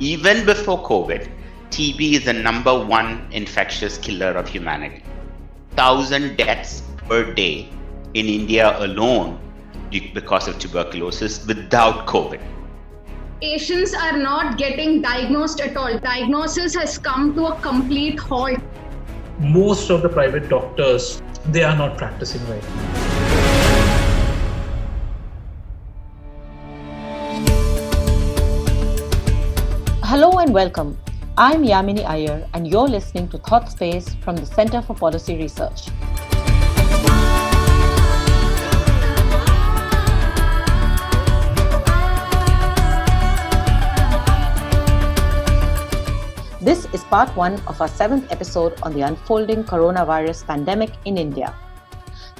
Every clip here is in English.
Even before COVID, TB is the number one infectious killer of humanity. Thousand deaths per day in India alone because of tuberculosis without COVID. Patients are not getting diagnosed at all. Diagnosis has come to a complete halt. Most of the private doctors, they are not practicing right Hello and welcome. I'm Yamini Aiyar, and you're listening to Thought Space from the Center for Policy Research. This is part one of our seventh episode on the unfolding coronavirus pandemic in India.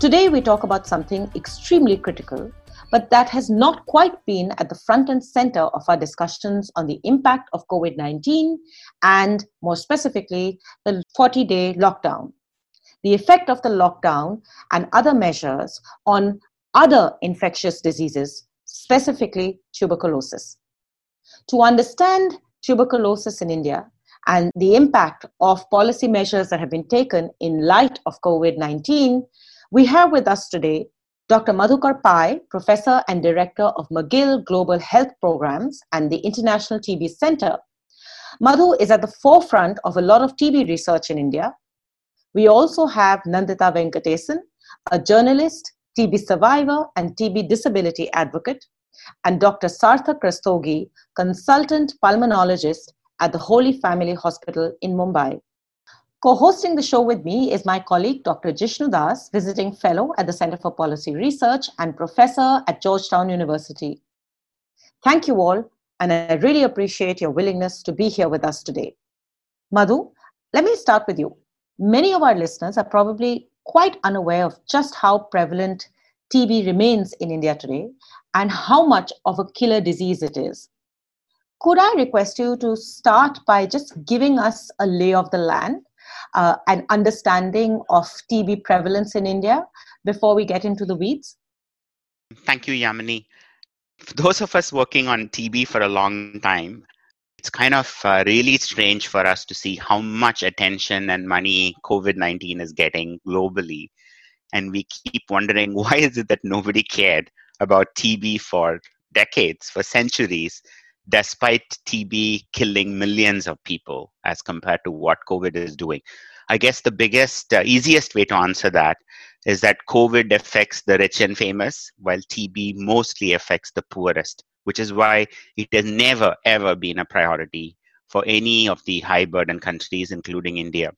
Today, we talk about something extremely critical but that has not quite been at the front and center of our discussions on the impact of COVID 19 and, more specifically, the 40 day lockdown. The effect of the lockdown and other measures on other infectious diseases, specifically tuberculosis. To understand tuberculosis in India and the impact of policy measures that have been taken in light of COVID 19, we have with us today Dr. Madhukar Pai, Professor and Director of McGill Global Health Programs and the International TB Center. Madhu is at the forefront of a lot of TB research in India. We also have Nandita Venkatesan, a journalist, TB survivor, and TB disability advocate, and Dr. Sarthak Rastogi, consultant pulmonologist at the Holy Family Hospital in Mumbai. Co hosting the show with me is my colleague, Dr. Jishnu Das, visiting fellow at the Center for Policy Research and professor at Georgetown University. Thank you all, and I really appreciate your willingness to be here with us today. Madhu, let me start with you. Many of our listeners are probably quite unaware of just how prevalent TB remains in India today and how much of a killer disease it is. Could I request you to start by just giving us a lay of the land uh, an understanding of TB prevalence in India before we get into the weeds? Thank you, Yamini. For those of us working on TB for a long time, it's kind of uh, really strange for us to see how much attention and money COVID 19 is getting globally. And we keep wondering why is it that nobody cared about TB for decades, for centuries, despite TB killing millions of people as compared to what COVID is doing? I guess the biggest, uh, easiest way to answer that is that COVID affects the rich and famous, while TB mostly affects the poorest, which is why it has never, ever been a priority for any of the high burden countries, including India.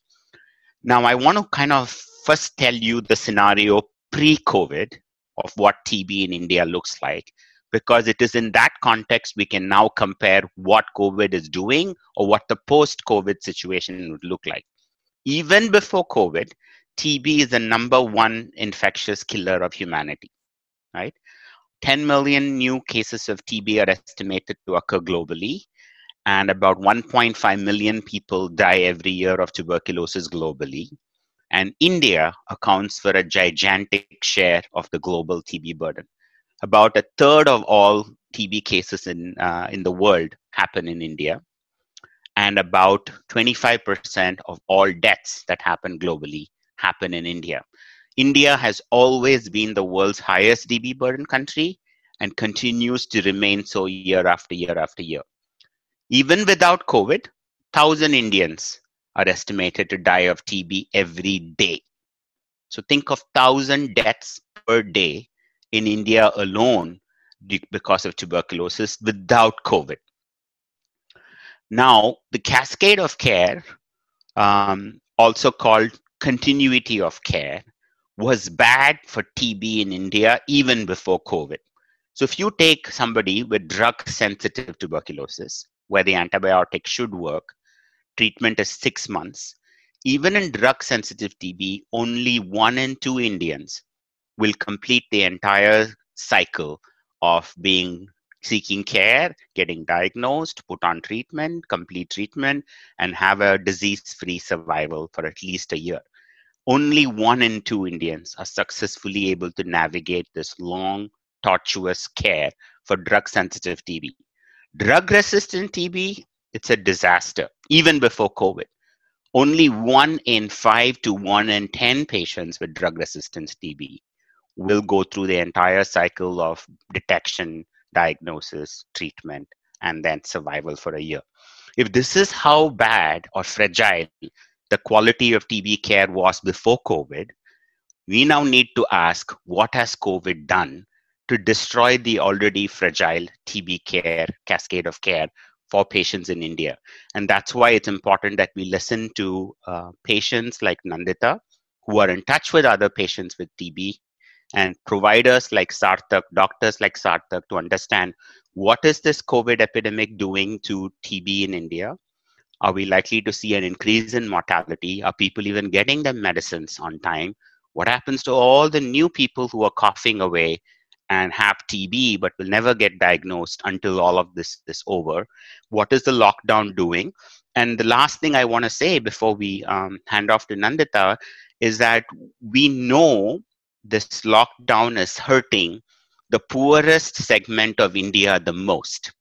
Now, I want to kind of first tell you the scenario pre COVID of what TB in India looks like because it is in that context we can now compare what COVID is doing or what the post COVID situation would look like. Even before COVID, TB is the number one infectious killer of humanity, right? 10 million new cases of TB are estimated to occur globally, and about 1.5 million people die every year of tuberculosis globally. And India accounts for a gigantic share of the global TB burden about a third of all TB cases in, uh, in the world happen in India, and about 25% of all deaths that happen globally happen in India. India has always been the world's highest TB burden country and continues to remain so year after year after year. Even without COVID, 1,000 Indians are estimated to die of TB every day. So think of 1,000 deaths per day in India alone because of tuberculosis without COVID. Now, the cascade of care, um, also called continuity of care, was bad for TB in India even before COVID. So, if you take somebody with drug sensitive tuberculosis, where the antibiotic should work, treatment is six months. Even in drug sensitive TB, only one in two Indians will complete the entire cycle of being seeking care, getting diagnosed, put on treatment, complete treatment, and have a disease free survival for at least a year. Only one in two Indians are successfully able to navigate this long, tortuous care for drug sensitive TB. Drug resistant TB it's a disaster, even before COVID. Only one in five to one in 10 patients with drug resistant TB will go through the entire cycle of detection, diagnosis, treatment, and then survival for a year. If this is how bad or fragile the quality of TB care was before COVID, we now need to ask what has COVID done to destroy the already fragile TB care, cascade of care for patients in India. And that's why it's important that we listen to uh, patients like Nandita, who are in touch with other patients with TB, and providers like Sarthak, doctors like Sarthak, to understand what is this COVID epidemic doing to TB in India? Are we likely to see an increase in mortality? Are people even getting their medicines on time? What happens to all the new people who are coughing away and have TB but will never get diagnosed until all of this is over? What is the lockdown doing? And the last thing I want to say before we um, hand off to Nandita is that we know this lockdown is hurting the poorest segment of India the most.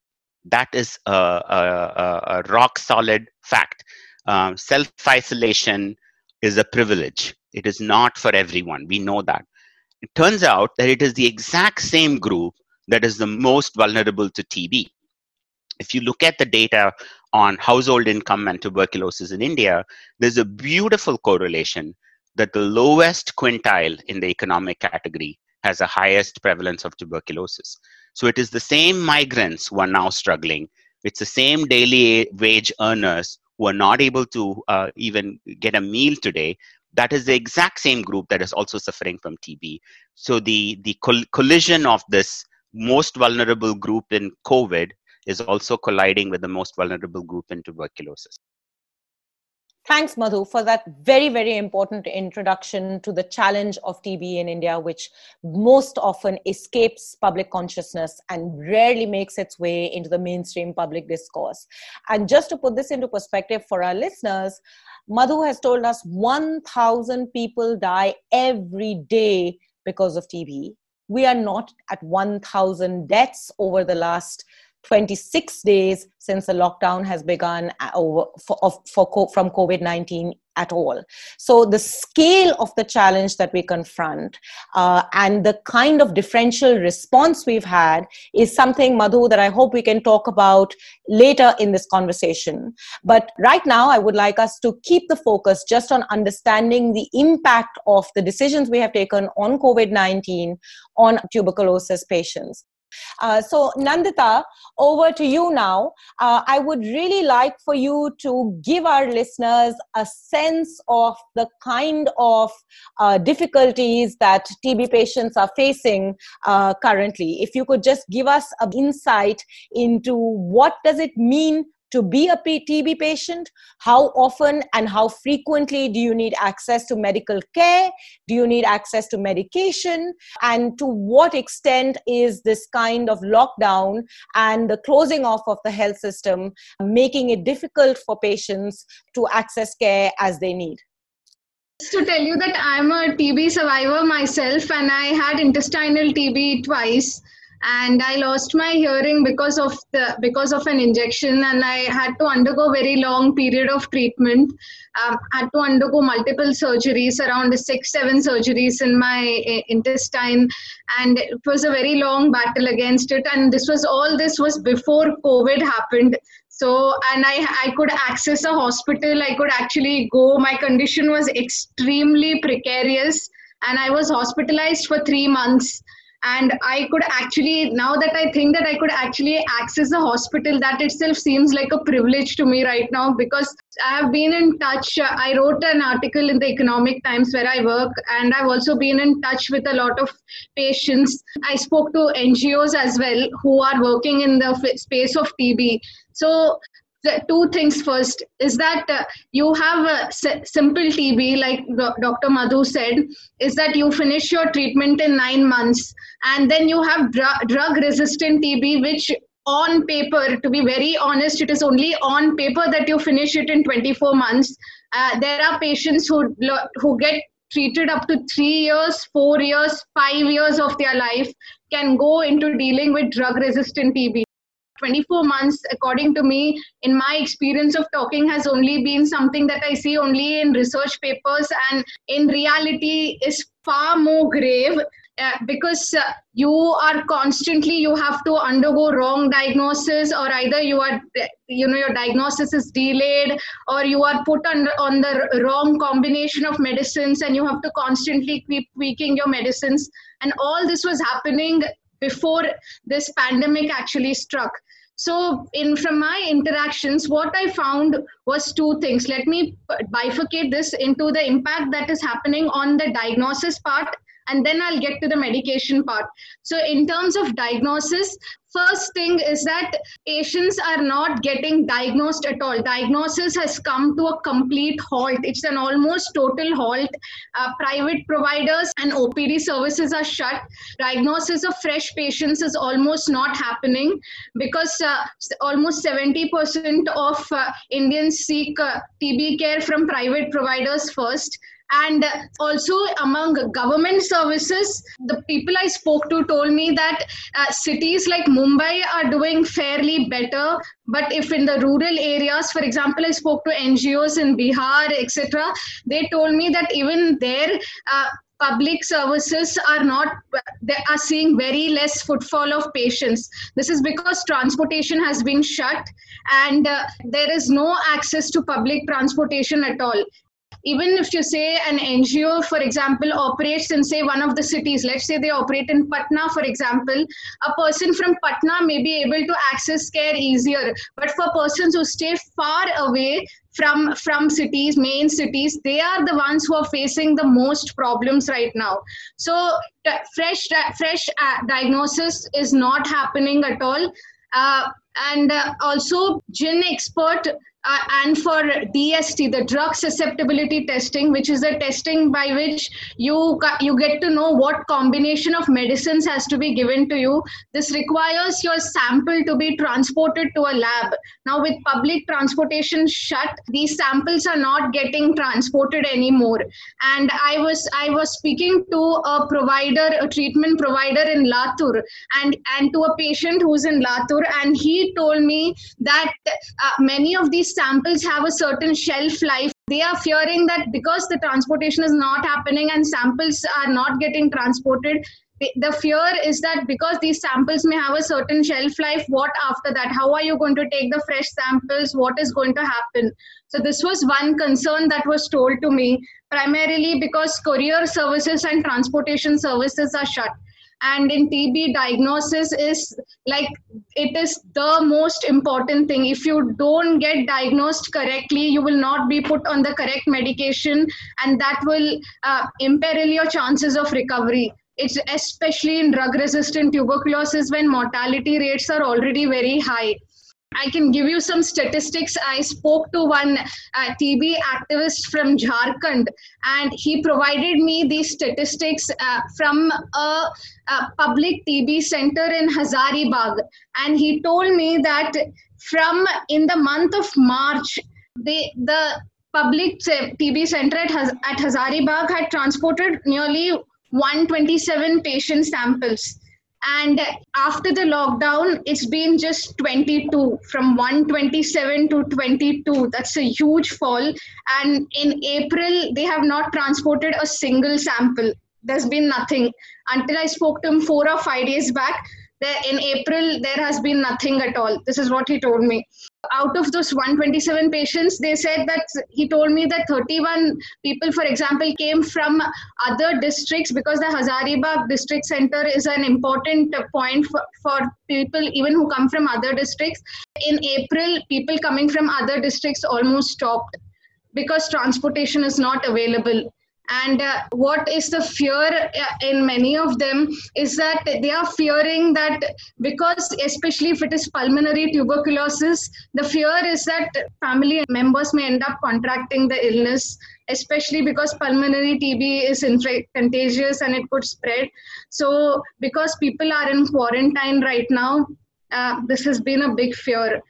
That is a, a, a rock solid fact. Um, Self isolation is a privilege. It is not for everyone. We know that. It turns out that it is the exact same group that is the most vulnerable to TB. If you look at the data on household income and tuberculosis in India, there's a beautiful correlation that the lowest quintile in the economic category has the highest prevalence of tuberculosis. So it is the same migrants who are now struggling. It's the same daily wage earners who are not able to uh, even get a meal today. That is the exact same group that is also suffering from TB. So the the coll- collision of this most vulnerable group in COVID is also colliding with the most vulnerable group in tuberculosis. Thanks, Madhu, for that very, very important introduction to the challenge of TB in India, which most often escapes public consciousness and rarely makes its way into the mainstream public discourse. And just to put this into perspective for our listeners, Madhu has told us 1,000 people die every day because of TB. We are not at 1,000 deaths over the last 26 days since the lockdown has begun over for, for, from COVID-19 at all. So the scale of the challenge that we confront uh, and the kind of differential response we've had is something, Madhu, that I hope we can talk about later in this conversation. But right now, I would like us to keep the focus just on understanding the impact of the decisions we have taken on COVID-19 on tuberculosis patients. Uh, so, Nandita, over to you now. Uh, I would really like for you to give our listeners a sense of the kind of uh, difficulties that TB patients are facing uh, currently. If you could just give us an insight into what does it mean to be a TB patient? How often and how frequently do you need access to medical care? Do you need access to medication? And to what extent is this kind of lockdown and the closing off of the health system making it difficult for patients to access care as they need? to tell you that I'm a TB survivor myself and I had intestinal TB twice and i lost my hearing because of the because of an injection and i had to undergo very long period of treatment. Um, had to undergo multiple surgeries around six seven surgeries in my intestine. And it was a very long battle against it and this was all this was before covid happened. So and i i could access a hospital. I could actually go. My condition was extremely precarious and i was hospitalized for 3 months and i could actually now that i think that i could actually access a hospital that itself seems like a privilege to me right now because i have been in touch uh, i wrote an article in the economic times where i work and i've also been in touch with a lot of patients. I spoke to ngos as well who are working in the space of tb so the two things first is that uh, you have a s- simple TB, like Dr. Madhu said, is that you finish your treatment in nine months, and then you have dr- drug resistant TB, which on paper, to be very honest, it is only on paper that you finish it in 24 months. Uh, there are patients who who get treated up to three years, four years, five years of their life can go into dealing with drug resistant TB 24 months, according to me, in my experience of talking, has only been something that I see only in research papers and in reality is far more grave uh, because uh, you are constantly you have to undergo wrong diagnosis or either you are you know your diagnosis is delayed or you are put under on the wrong combination of medicines and you have to constantly keep tweaking your medicines. And all this was happening before this pandemic actually struck. So in from my interactions what i found was two things. Let me bifurcate this into the impact that is happening on the diagnosis part and then I'll get to the medication part. So, in terms of diagnosis, first thing is that patients are not getting diagnosed at all. Diagnosis has come to a complete halt. It's an almost total halt. Uh, private providers and OPD services are shut. Diagnosis of fresh patients is almost not happening because uh, almost 70% of uh, Indians seek uh, TB care from private providers first and also among government services the people i spoke to told me that uh, cities like mumbai are doing fairly better. But if in the rural areas for example i spoke to ngos in bihar etc they told me that even there uh, public services are not they are seeing very less footfall of patients. This is because transportation has been shut and uh, there is no access to public transportation at all even if you say an NGO, for example, operates in, say, one of the cities, let's say they operate in Patna, for example, a person from Patna may be able to access care easier. But for persons who stay far away, from from cities main cities they are the ones who are facing the most problems right now so fresh fresh uh, diagnosis is not happening at all uh, and uh, also GeneXpert uh, and for DST, the drug susceptibility testing, which is the testing by which you you get to know what combination of medicines has to be given to you. This requires your sample to be transported to a lab. Now, with public transportation shut, these samples are not getting transported anymore. And I was I was speaking to a provider, a treatment provider in Latur, and and to a patient who's in Latur, and he told me that uh, many of these samples have a certain shelf life. They are fearing that because the transportation is not happening and samples are not getting transported the fear is that because these samples may have a certain shelf life what after that? How are you going to take the fresh samples? What is going to happen? So this was one concern that was told to me primarily because courier services and transportation services are shut and in tb diagnosis is like it is the most important thing. If you don't get diagnosed correctly you will not be put on the correct medication and that will uh, imperil your chances of recovery. It's especially in drug resistant tuberculosis when mortality rates are already very high I can give you some statistics. I spoke to one uh, TB activist from Jharkhand, and he provided me these statistics uh, from a, a, public TB center in Hazaribagh. And he told me that from in the month of March, they, the public TB center at, at Hazaribagh had transported nearly 127 patient samples and after the lockdown it's been just 22 from 127 to 22 that's a huge fall. And in april they have not transported a single sample. There's been nothing. Until i spoke to him 4 or 5 days back there in april there has been nothing at all. This is what he told me out of those 127 patients, they said that he told me that 31 people, for example, came from other districts because the Hazaribagh district center is an important point for, for people even who come from other districts. In April, people coming from other districts almost stopped because transportation is not available and uh, what is the fear uh, in many of them is that they are fearing that because especially if it is pulmonary tuberculosis the fear is that family members may end up contracting the illness especially because pulmonary tb is contagious and it could spread. So because people are in quarantine right now uh, this has been a big fear.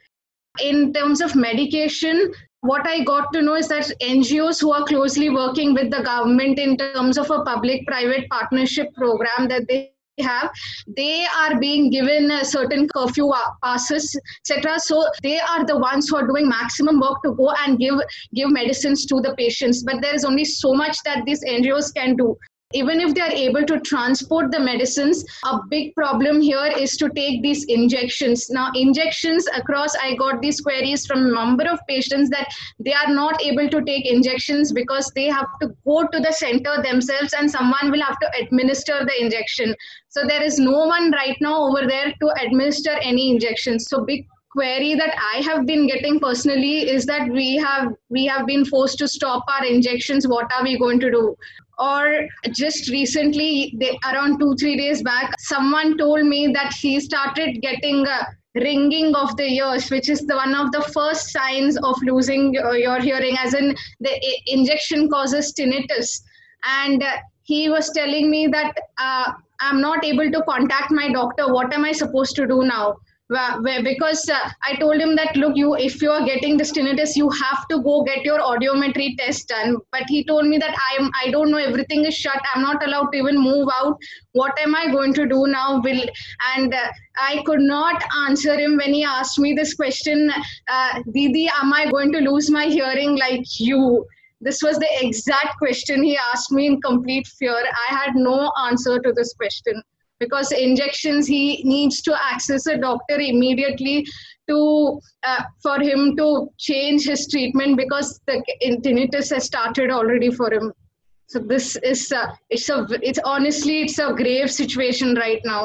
In terms of medication what I got to know is that NGOs who are closely working with the government in terms of a public private partnership program that they have they are being given certain curfew passes etc so they are the ones who are doing maximum work to go and give give medicines to the patients. But there is only so much that these ngos can do even if they are able to transport the medicines a big problem here is to take these injections. Now injections across i got these queries from a number of patients that they are not able to take injections because they have to go to the center themselves and someone will have to administer the injection. So there is no one right now over there to administer any injections. So big query that i have been getting personally is that we have we have been forced to stop our injections. What are we going to do or just recently they, around 2 3 days back someone told me that he started getting a ringing of the ears which is the one of the first signs of losing your, your hearing as in the injection causes tinnitus. And uh, he was telling me that uh, i'm not able to contact my doctor. What am i supposed to do now because uh, I told him that look, you if you are getting this tinnitus, you have to go get your audiometry test done. But he told me that I am I don't know everything is shut. I'm not allowed to even move out. What am I going to do now? Will and uh, I could not answer him when he asked me this question. Uh, Didi, am I going to lose my hearing like you? This was the exact question he asked me in complete fear. I had no answer to this question because injections he needs to access a doctor immediately to uh, for him to change his treatment because the tinnitus has started already for him so this is it's a it's honestly it's a grave situation right now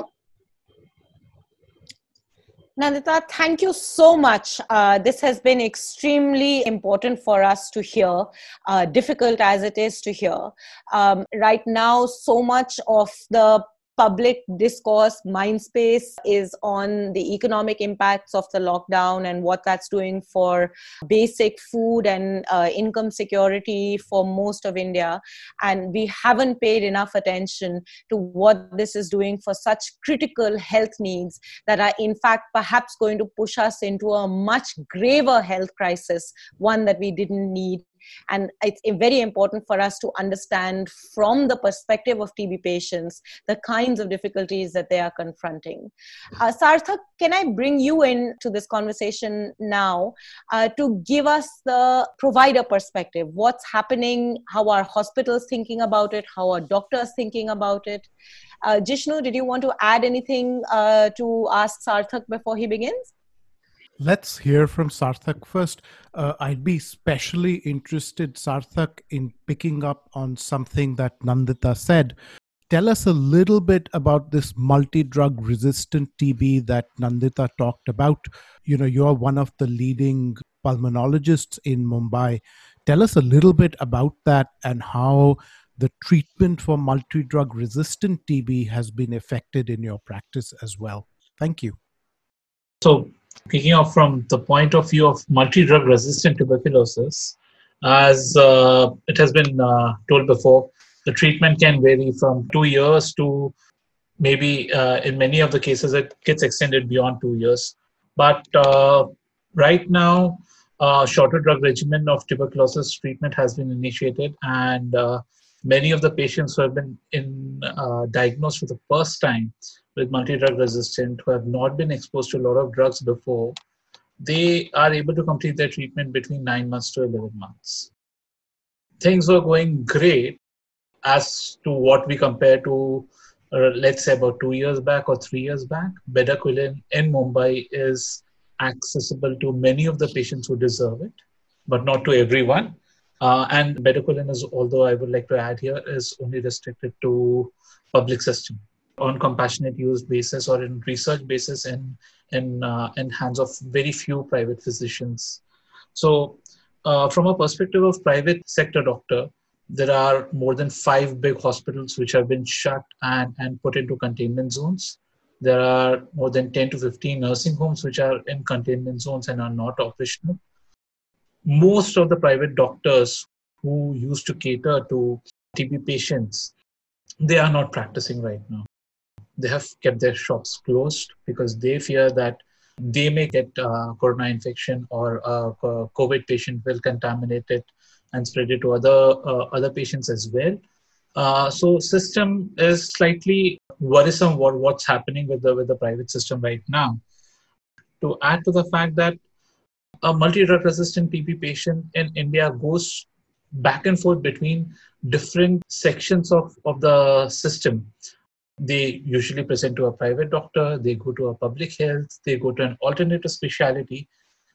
Nandita, thank you so much. Uh, this has been extremely important for us to hear, uh, difficult as it is to hear. Um, right now, so much of the public discourse mindspace is on the economic impacts of the lockdown and what that's doing for basic food and uh, income security for most of india. And we haven't paid enough attention to what this is doing for such critical health needs that are in fact perhaps going to push us into a much graver health crisis one that we didn't need and it's very important for us to understand from the perspective of TB patients the kinds of difficulties that they are confronting. Uh, Sarthak, can I bring you in to this conversation now uh, to give us the provider perspective? What's happening? How are hospitals thinking about it? How are doctors thinking about it? Uh, Jishnu, did you want to add anything uh, to ask Sarthak before he begins? Let's hear from Sarthak first. Uh, I'd be especially interested, Sarthak, in picking up on something that Nandita said. Tell us a little bit about this multi drug resistant TB that Nandita talked about. You know, you're one of the leading pulmonologists in Mumbai. Tell us a little bit about that and how the treatment for multi drug resistant TB has been affected in your practice as well. Thank you. So, Kicking off from the point of view of multi-drug resistant tuberculosis, as uh, it has been uh, told before, the treatment can vary from two years to maybe uh, in many of the cases it gets extended beyond two years. But uh, right now, a shorter drug regimen of tuberculosis treatment has been initiated, and uh, many of the patients who have been in, uh, diagnosed for the first time with multi-drug resistant who have not been exposed to a lot of drugs before, they are able to complete their treatment between 9 months to 11 months. Things were going great as to what we compare to, uh, let's say, about two years back or three years back. Bedaquiline in Mumbai is accessible to many of the patients who deserve it, but not to everyone. Uh, and bedaquiline is, although I would like to add here, is only restricted to public system on compassionate use basis or in research basis in in uh, in hands of very few private physicians. So, uh, from a perspective of private sector doctor, there are more than five big hospitals which have been shut and and put into containment zones. There are more than 10 to 15 nursing homes which are in containment zones and are not operational. Most of the private doctors who used to cater to TB patients, they are not practicing right now they have kept their shops closed because they fear that they may get uh, corona infection or a COVID patient will contaminate it and spread it to other uh, other patients as well. Uh, so system is slightly worrisome what, what's happening with the with the private system right now. To add to the fact that a multi-drug resistant TB patient in India goes back and forth between different sections of, of the system. They usually present to a private doctor, they go to a public health, they go to an alternative specialty.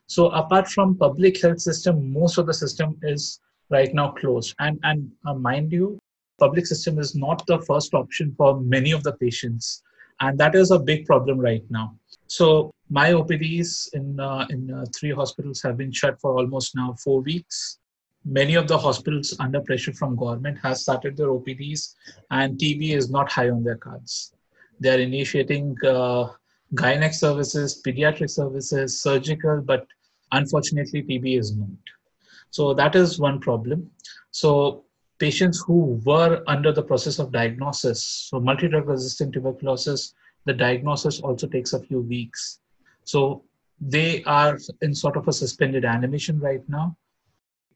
So apart from public health system, most of the system is right now closed. And and uh, mind you, public system is not the first option for many of the patients, and that is a big problem right now. So my OPDs in uh, in uh, three hospitals have been shut for almost now four weeks. Many of the hospitals under pressure from government has started their opds and tb is not high on their cards. They are initiating uh, gynec services pediatric services surgical but unfortunately tb is not. So that is one problem. So patients who were under the process of diagnosis so multi-drug resistant tuberculosis the diagnosis also takes a few weeks so they are in sort of a suspended animation right now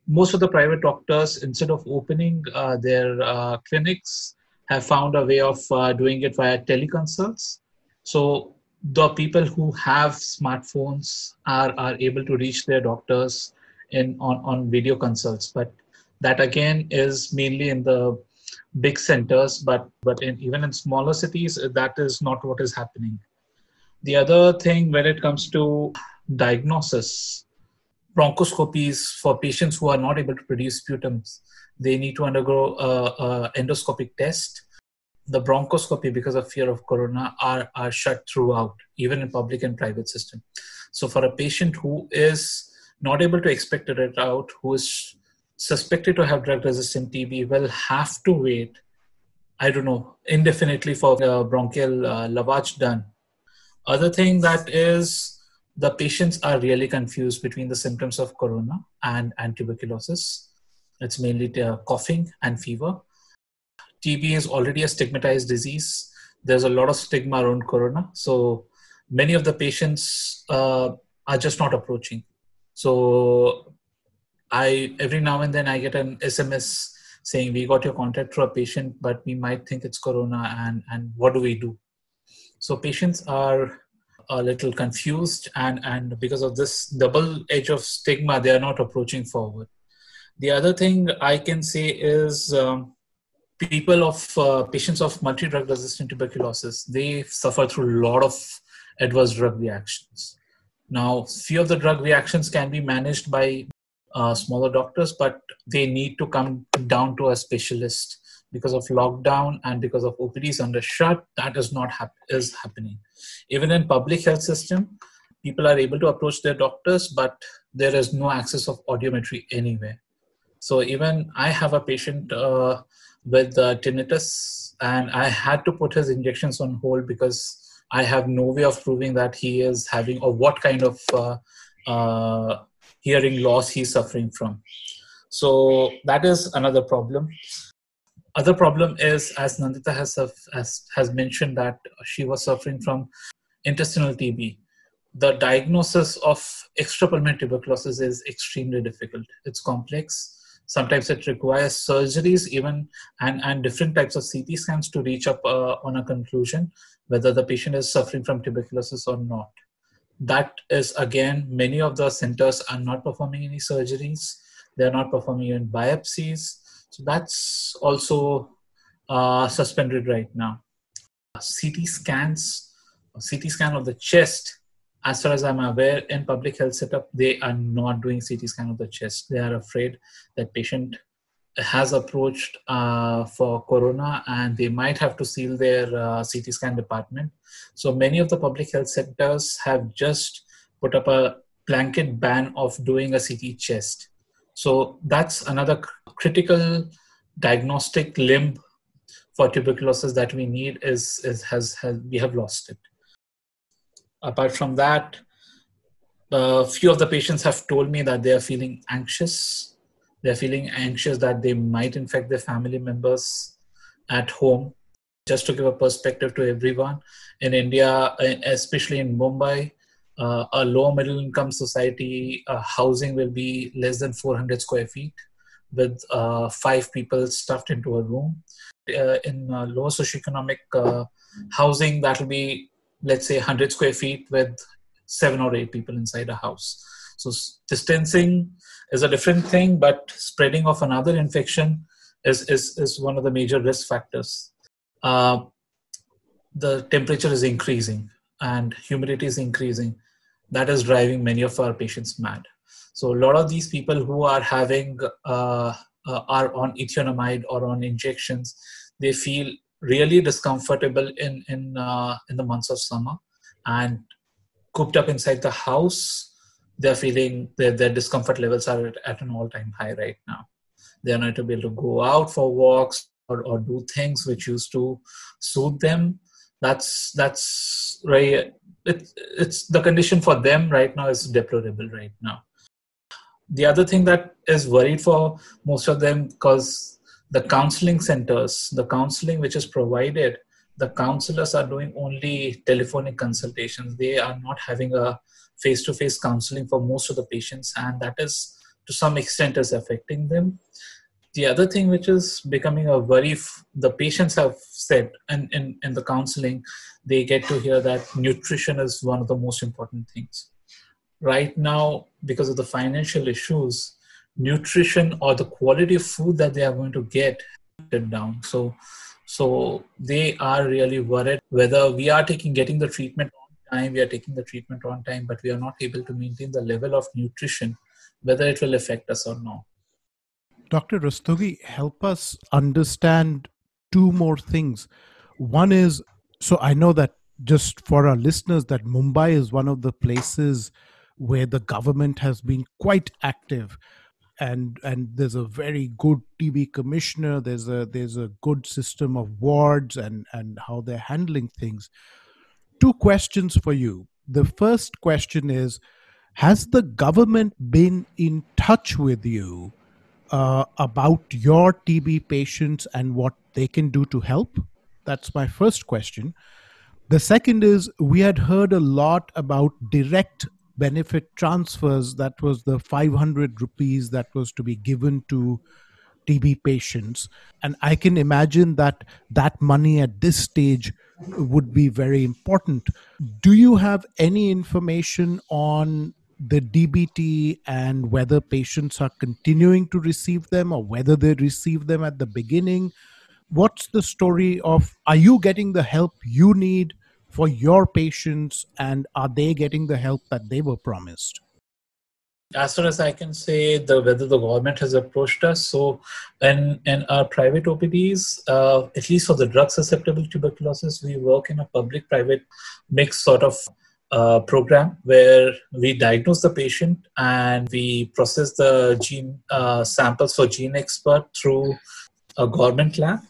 most of the private doctors, instead of opening uh, their uh, clinics, have found a way of uh, doing it via teleconsults. So the people who have smartphones are, are able to reach their doctors in on, on video consults. But that again is mainly in the big centers, but but in, even in smaller cities, that is not what is happening. The other thing when it comes to diagnosis, bronchoscopies for patients who are not able to produce sputums. They need to undergo a, a endoscopic test. The bronchoscopy, because of fear of corona, are, are shut throughout, even in public and private system. So for a patient who is not able to expect it out, who is suspected to have drug-resistant TB, will have to wait, I don't know, indefinitely for bronchial uh, lavage done. Other thing that is the patients are really confused between the symptoms of corona and, and tuberculosis. It's mainly uh, coughing and fever. TB is already a stigmatized disease. There's a lot of stigma around corona. So many of the patients uh, are just not approaching. So I every now and then I get an SMS saying we got your contact through a patient, but we might think it's corona, and and what do we do? So patients are a little confused and and because of this double edge of stigma they are not approaching forward the other thing i can say is um, people of uh, patients of multi-drug resistant tuberculosis they suffer through a lot of adverse drug reactions now few of the drug reactions can be managed by uh, smaller doctors but they need to come down to a specialist because of lockdown and because of OPDs under shut, that is not hap- is happening. Even in public health system, people are able to approach their doctors, but there is no access of audiometry anywhere. So even I have a patient uh, with uh, tinnitus, and I had to put his injections on hold because I have no way of proving that he is having or what kind of uh, uh hearing loss he's suffering from. So that is another problem other problem is, as Nandita has, has, has mentioned, that she was suffering from intestinal TB. The diagnosis of extrapulmonary tuberculosis is extremely difficult. It's complex. Sometimes it requires surgeries, even and, and different types of CT scans to reach up uh, on a conclusion whether the patient is suffering from tuberculosis or not. That is again, many of the centers are not performing any surgeries. They are not performing even biopsies so that's also uh, suspended right now. CT scans, CT scan of the chest, as far as I'm aware, in public health setup, they are not doing CT scan of the chest. They are afraid that patient has approached uh, for corona and they might have to seal their uh, CT scan department. So many of the public health sectors have just put up a blanket ban of doing a CT chest. So that's another critical diagnostic limb for tuberculosis that we need is, is has, has we have lost it. Apart from that, a few of the patients have told me that they are feeling anxious. They're feeling anxious that they might infect their family members at home. Just to give a perspective to everyone, in India, especially in Mumbai, uh, a low middle income society uh, housing will be less than 400 square feet with uh, five people stuffed into a room uh, in uh, lower socioeconomic uh, housing that will be let's say 100 square feet with seven or eight people inside a house so distancing is a different thing but spreading of another infection is is, is one of the major risk factors. Uh, the temperature is increasing and humidity is increasing. That is driving many of our patients mad. So a lot of these people who are having uh, uh, are on ethionamide or on injections, they feel really discomfortable in in uh, in the months of summer, and cooped up inside the house, they're feeling their their discomfort levels are at, an all time high right now. They're not able to go out for walks or, or do things which used to soothe them. That's that's right. It, it's the condition for them right now is deplorable right now the other thing that is worried for most of them because the counseling centers the counseling which is provided the counselors are doing only telephonic consultations they are not having a face-to-face counseling for most of the patients and that is to some extent is affecting them. The other thing which is becoming a worry the patients have said and in, in the counseling they get to hear that nutrition is one of the most important things. Right now because of the financial issues nutrition or the quality of food that they are going to get down. So so they are really worried whether we are taking getting the treatment time we are taking the treatment on time but we are not able to maintain the level of nutrition whether it will affect us or not dr rastogi help us understand two more things one is so i know that just for our listeners that mumbai is one of the places where the government has been quite active and and there's a very good TB commissioner. There's a there's a good system of wards and and how they're handling things. Two questions for you. The first question is: Has the government been in touch with you uh, about your TB patients and what they can do to help? That's my first question. The second is we had heard a lot about direct benefit transfers that was the 500 rupees that was to be given to TB patients. And I can imagine that that money at this stage would be very important. Do you have any information on the DBT and whether patients are continuing to receive them or whether they received them at the beginning? What's the story of are you getting the help you need? for your patients and are they getting the help that they were promised? As far as I can say, the whether the government has approached us. So, in in our private OPDs, uh, at least for the drug susceptible tuberculosis, we work in a public-private mix sort of uh, program where we diagnose the patient and we process the gene uh, samples for GeneXpert through a government lab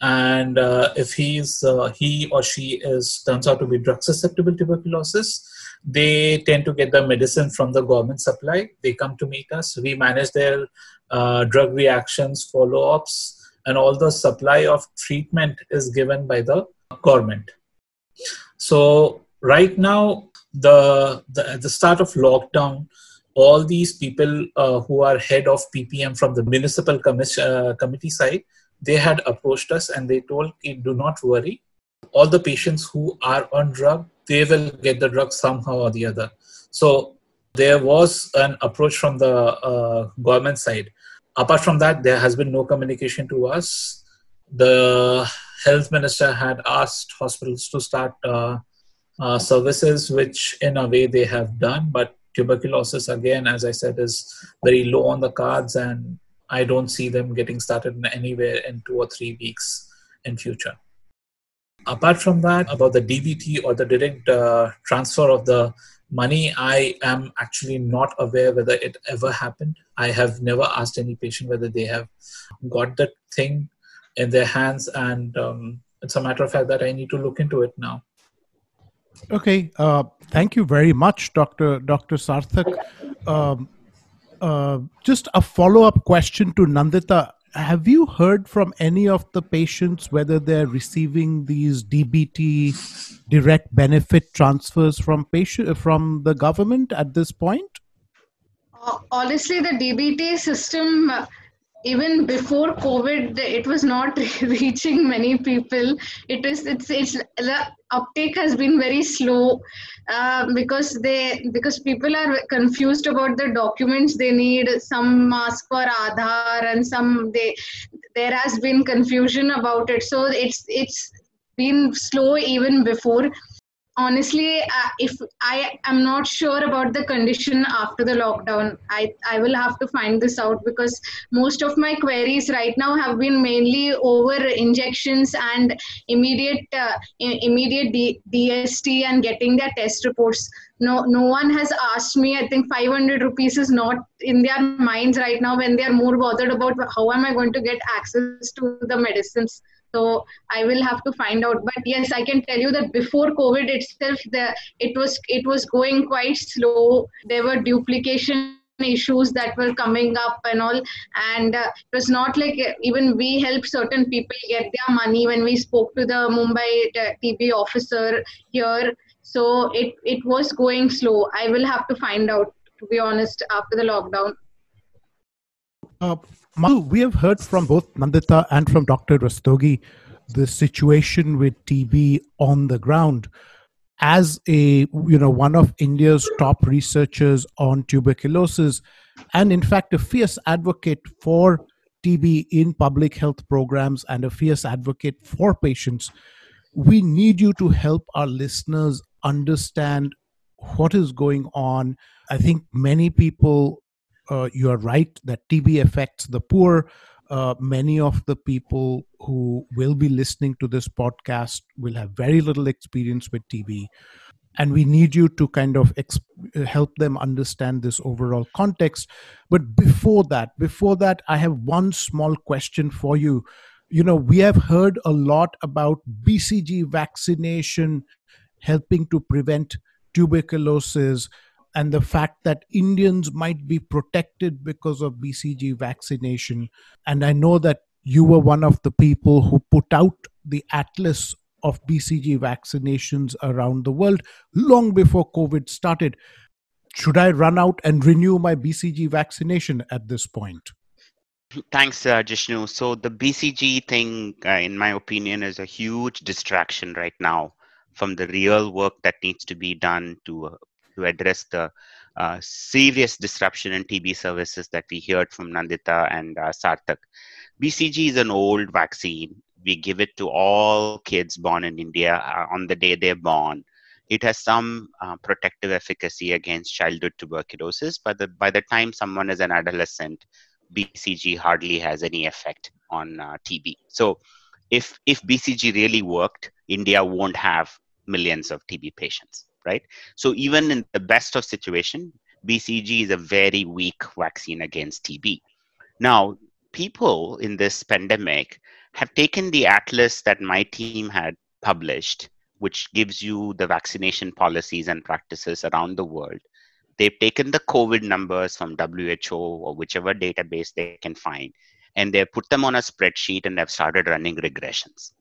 and uh, if he's uh, he or she is turns out to be drug susceptible tuberculosis they tend to get the medicine from the government supply. They come to meet us. We manage their uh, drug reactions follow-ups and all the supply of treatment is given by the government. So right now the, the at the start of lockdown all these people uh, who are head of ppm from the municipal commis- uh, committee side they had approached us and they told, do not worry. All the patients who are on drug, they will get the drug somehow or the other. So there was an approach from the uh, government side. Apart from that, there has been no communication to us. The health minister had asked hospitals to start uh, uh, services, which in a way they have done, but tuberculosis again as i said is very low on the cards and I don't see them getting started anywhere in two or three weeks in future. Apart from that, about the DBT or the direct uh, transfer of the money, I am actually not aware whether it ever happened. I have never asked any patient whether they have got that thing in their hands, and um, it's a matter of fact that I need to look into it now. Okay, uh, thank you very much, Doctor Doctor Sarthak. Um, uh, just a follow up question to Nandita. Have you heard from any of the patients whether they're receiving these DBT direct benefit transfers from patient from the government at this point? Uh, honestly, the DBT system even before covid it was not reaching many people. It is it's it's the uptake has been very slow uh, because they because people are confused about the documents they need. Some ask for aadhaar and some they there has been confusion about it. So it's it's been slow even before honestly uh, if i am not sure about the condition after the lockdown i i will have to find this out because most of my queries right now have been mainly over injections and immediate uh, immediate D- dst and getting their test reports. No no one has asked me. I think 500 rupees is not in their minds right now when they are more bothered about how am i going to get access to the medicines so i will have to find out. But yes i can tell you that before covid itself the it was it was going quite slow. There were duplication issues that were coming up and all. And uh, it was not like uh, even we helped certain people get their money when we spoke to the mumbai uh, tb officer here. So it it was going slow. I will have to find out to be honest after the lockdown. Uh, Madhu, we have heard from both Nandita and from Dr. Rastogi the situation with TB on the ground. As a you know one of India's top researchers on tuberculosis, and in fact a fierce advocate for TB in public health programs and a fierce advocate for patients, we need you to help our listeners understand what is going on. I think many people uh, you are right that TB affects the poor. Uh, many of the people who will be listening to this podcast will have very little experience with TB. And we need you to kind of exp- help them understand this overall context. But before that, before that, I have one small question for you. You know, we have heard a lot about BCG vaccination helping to prevent tuberculosis and the fact that Indians might be protected because of BCG vaccination. And I know that you were one of the people who put out the atlas of BCG vaccinations around the world long before COVID started. Should I run out and renew my BCG vaccination at this point? Thanks, uh, Jishnu. So, the BCG thing, uh, in my opinion, is a huge distraction right now from the real work that needs to be done to uh, to address the uh, serious disruption in TB services that we heard from Nandita and uh, Sarthak. BCG is an old vaccine. We give it to all kids born in India uh, on the day they're born. It has some uh, protective efficacy against childhood tuberculosis, but the, by the time someone is an adolescent, BCG hardly has any effect on uh, TB. So, if if BCG really worked, India won't have millions of TB patients right? So even in the best of situation, BCG is a very weak vaccine against TB. Now, people in this pandemic have taken the atlas that my team had published, which gives you the vaccination policies and practices around the world. They've taken the COVID numbers from WHO or whichever database they can find, and they've put them on a spreadsheet and have started running regressions.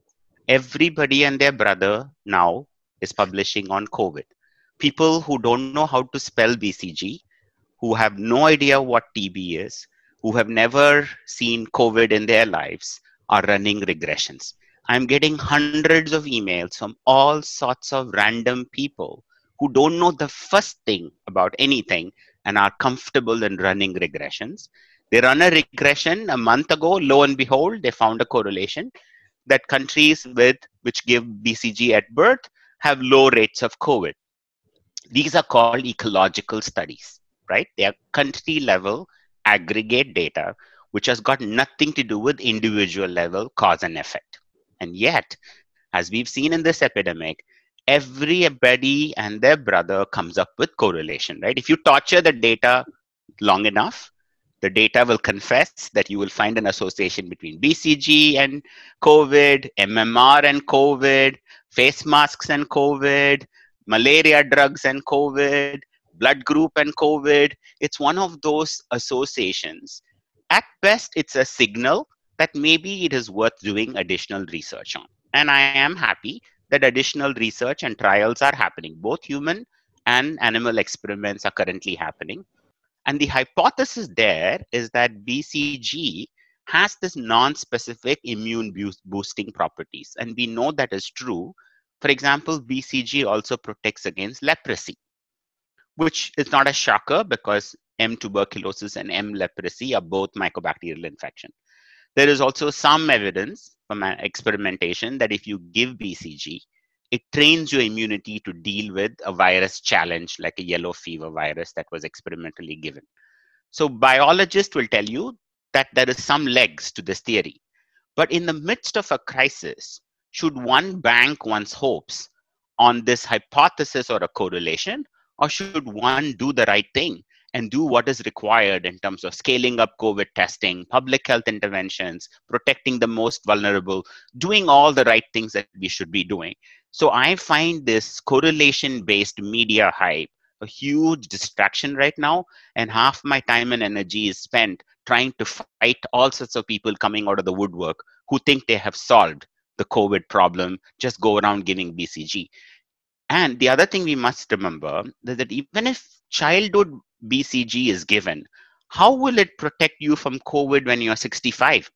Everybody and their brother now is publishing on COVID. People who don't know how to spell BCG, who have no idea what TB is, who have never seen COVID in their lives, are running regressions. I'm getting hundreds of emails from all sorts of random people who don't know the first thing about anything and are comfortable in running regressions. They run a regression a month ago, lo and behold, they found a correlation that countries with which give BCG at birth have low rates of COVID. These are called ecological studies, right? They are country level aggregate data, which has got nothing to do with individual level cause and effect. And yet, as we've seen in this epidemic, everybody and their brother comes up with correlation, right? If you torture the data long enough, the data will confess that you will find an association between BCG and COVID, MMR and COVID, face masks and COVID, malaria drugs and COVID, blood group and COVID. It's one of those associations. At best, it's a signal that maybe it is worth doing additional research on. And I am happy that additional research and trials are happening. Both human and animal experiments are currently happening. And the hypothesis there is that BCG has this non-specific immune boosting properties. And we know that is true. For example, BCG also protects against leprosy, which is not a shocker because M. tuberculosis and M. leprosy are both mycobacterial infection. There is also some evidence from experimentation that if you give BCG, it trains your immunity to deal with a virus challenge like a yellow fever virus that was experimentally given. So biologists will tell you that there is some legs to this theory. But in the midst of a crisis, should one bank one's hopes on this hypothesis or a correlation, or should one do the right thing and do what is required in terms of scaling up COVID testing, public health interventions, protecting the most vulnerable, doing all the right things that we should be doing? So I find this correlation based media hype a huge distraction right now and half my time and energy is spent trying to fight all sorts of people coming out of the woodwork who think they have solved the covid problem just go around giving bcg and the other thing we must remember is that even if childhood bcg is given how will it protect you from covid when you're 65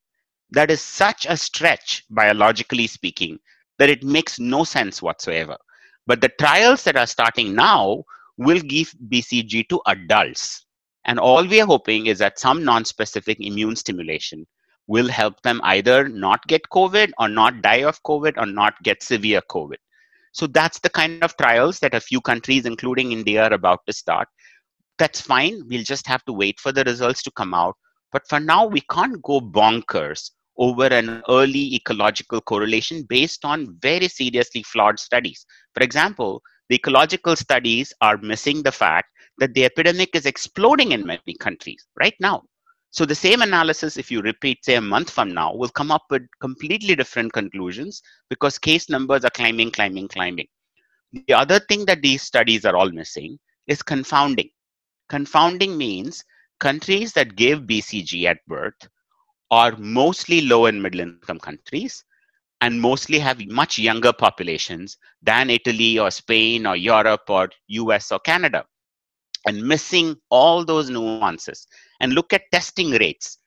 that is such a stretch biologically speaking that it makes no sense whatsoever. But the trials that are starting now will give BCG to adults. And all we are hoping is that some non-specific immune stimulation will help them either not get COVID or not die of COVID or not get severe COVID. So that's the kind of trials that a few countries, including India, are about to start. That's fine. We'll just have to wait for the results to come out. But for now, we can't go bonkers over an early ecological correlation based on very seriously flawed studies. For example, the ecological studies are missing the fact that the epidemic is exploding in many countries right now. So the same analysis, if you repeat, say, a month from now, will come up with completely different conclusions because case numbers are climbing, climbing, climbing. The other thing that these studies are all missing is confounding. Confounding means countries that give BCG at birth are mostly low and middle income countries and mostly have much younger populations than Italy or Spain or Europe or US or Canada. And missing all those nuances and look at testing rates.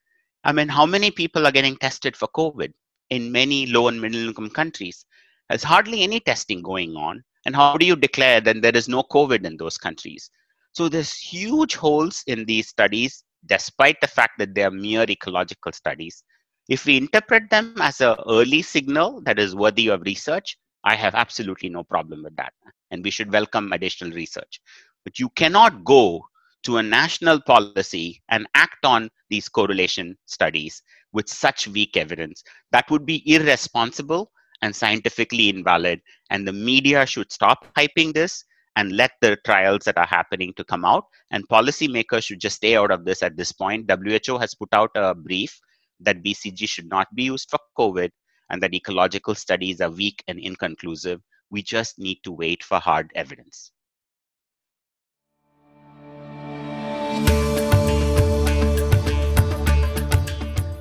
I mean, how many people are getting tested for COVID in many low and middle income countries? There's hardly any testing going on. And how do you declare that there is no COVID in those countries? So there's huge holes in these studies, despite the fact that they are mere ecological studies. If we interpret them as an early signal that is worthy of research, I have absolutely no problem with that. And we should welcome additional research. But you cannot go to a national policy and act on these correlation studies with such weak evidence. That would be irresponsible and scientifically invalid. And the media should stop hyping this and let the trials that are happening to come out. And policymakers should just stay out of this at this point. WHO has put out a brief that BCG should not be used for COVID and that ecological studies are weak and inconclusive. We just need to wait for hard evidence.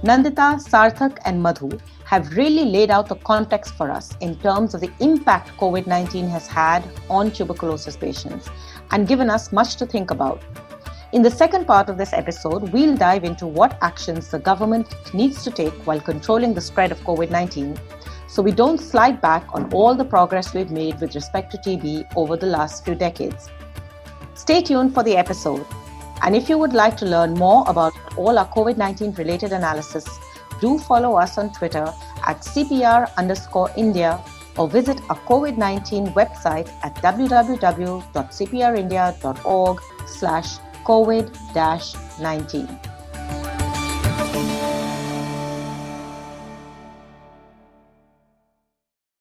Nandita, Sarthak, and Madhu have really laid out the context for us in terms of the impact COVID 19 has had on tuberculosis patients and given us much to think about. In the second part of this episode, we'll dive into what actions the government needs to take while controlling the spread of COVID 19 so we don't slide back on all the progress we've made with respect to TB over the last few decades. Stay tuned for the episode. And if you would like to learn more about all our COVID 19 related analysis, do follow us on Twitter at CPR underscore India or visit our COVID 19 website at www.cprindia.org slash COVID 19.